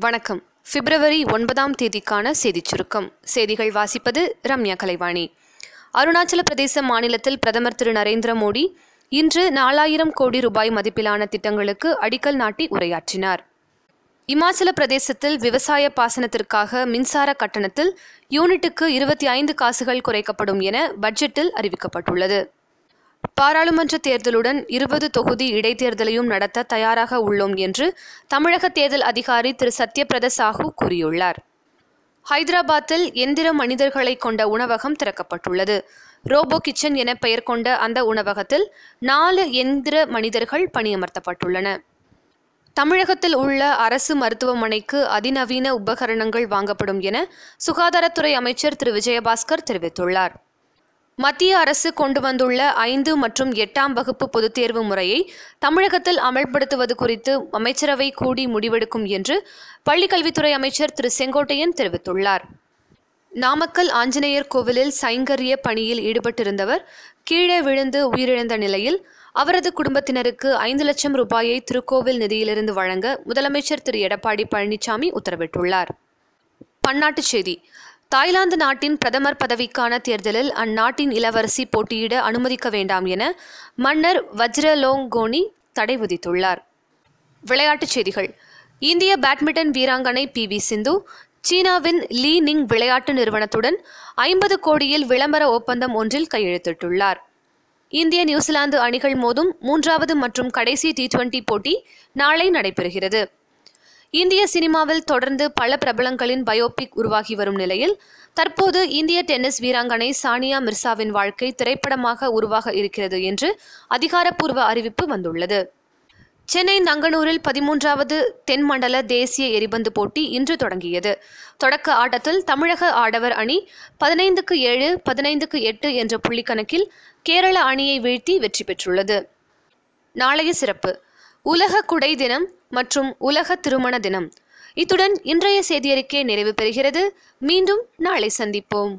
வணக்கம். பிப்ரவரி ஒன்பதாம் தேதிக்கான செய்திச் சுருக்கம். செய்திகள் வாசிப்பது ரம்யா கலைவாணி. அருணாச்சல பிரதேச மாநிலத்தில் பிரதமர் திரு நரேந்திர மோடி இன்று நாலாயிரம் கோடி ரூபாய் மதிப்பிலான திட்டங்களுக்கு அடிக்கல் நாட்டி உரையாற்றினார். இமாச்சல பிரதேசத்தில் விவசாய பாசனத்திற்காக மின்சார கட்டணத்தில் யூனிட்டுக்கு இருபத்தி ஐந்து காசுகள் குறைக்கப்படும் என பட்ஜெட்டில் அறிவிக்கப்பட்டுள்ளது. பாராளுமன்ற தேர்தலுடன் இருபது தொகுதி இடைத்தேர்தலையும் நடத்த தயாராக உள்ளோம் என்று தமிழக தேர்தல் அதிகாரி திரு. சத்யபிரத சாஹூ கூறியுள்ளார். ஹைதராபாத்தில் எந்திர மனிதர்களை கொண்ட உணவகம் திறக்கப்பட்டுள்ளது. ரோபோ கிச்சன் என பெயர் கொண்ட அந்த உணவகத்தில் நாலு எந்திர மனிதர்கள் பணியமர்த்தப்பட்டுள்ளன. தமிழகத்தில் உள்ள அரசு மருத்துவமனைக்கு அதிநவீன உபகரணங்கள் வாங்கப்படும் என சுகாதாரத்துறை அமைச்சர் திரு. விஜயபாஸ்கர் தெரிவித்துள்ளார். மத்திய அரசு கொண்டு வந்துள்ள ஐந்து மற்றும் எட்டாம் வகுப்பு பொதுத் தேர்வு முறையை தமிழகத்தில் அமல்படுத்துவது குறித்து அமைச்சரவை கூடி முடிவெடுக்கும் என்று பள்ளிக்கல்வித்துறை அமைச்சர் திரு செங்கோட்டையன் தெரிவித்துள்ளார். நாமக்கல் ஆஞ்சநேயர் கோவிலில் சைங்கரிய பணியில் ஈடுபட்டிருந்தவர் கீழே விழுந்து உயிரிழந்த நிலையில் அவரது குடும்பத்தினருக்கு ஐந்து லட்சம் ரூபாயை திருக்கோவில் நிதியிலிருந்து வழங்க முதலமைச்சர் திரு எடப்பாடி பழனிசாமி உத்தரவிட்டுள்ளார். பன்னாட்டுச் செய்தி. தாய்லாந்து நாட்டின் பிரதமர் பதவிக்கான தேர்தலில் அந்நாட்டின் இளவரசி போட்டியிட அனுமதிக்க வேண்டாம் என மன்னர் வஜ்ரலோங்கோனி தடை விதித்துள்ளார். விளையாட்டுச் செய்திகள். இந்திய பேட்மிண்டன் வீராங்கனை பி. வி. சிந்து சீனாவின் லீ நிங் விளையாட்டு நிறுவனத்துடன் ஐம்பது கோடியில் விளம்பர ஒப்பந்தம் ஒன்றில் கையெழுத்திட்டுள்ளார். இந்திய நியூசிலாந்து அணிகள் மோதும் மூன்றாவது மற்றும் கடைசி டி டுவெண்டி போட்டி நாளை நடைபெறுகிறது. இந்திய சினிமாவில் தொடர்ந்து பல பிரபலங்களின் பயோபிக் உருவாகி வரும் நிலையில் தற்போது இந்திய டென்னிஸ் வீராங்கனை சானியா மிர்சாவின் வாழ்க்கை திரைப்படமாக உருவாக இருக்கிறது என்று அதிகாரப்பூர்வ அறிவிப்பு வந்துள்ளது. சென்னை நங்கனூரில் பதிமூன்றாவது தென்மண்டல தேசிய எரிபந்து போட்டி இன்று தொடங்கியது. தொடக்க ஆட்டத்தில் தமிழக ஆடவர் அணி பதினைந்துக்கு ஏழு பதினைந்துக்கு எட்டு என்ற புள்ளிக்கணக்கில் கேரள அணியை வீழ்த்தி வெற்றி பெற்றுள்ளது. நாளைய சிறப்பு. உலக குடை தினம் மற்றும் உலக திருமண தினம். இத்துடன் இன்றைய செய்தியறிக்கை நிறைவு பெறுகிறது. மீண்டும் நாளை சந்திப்போம்.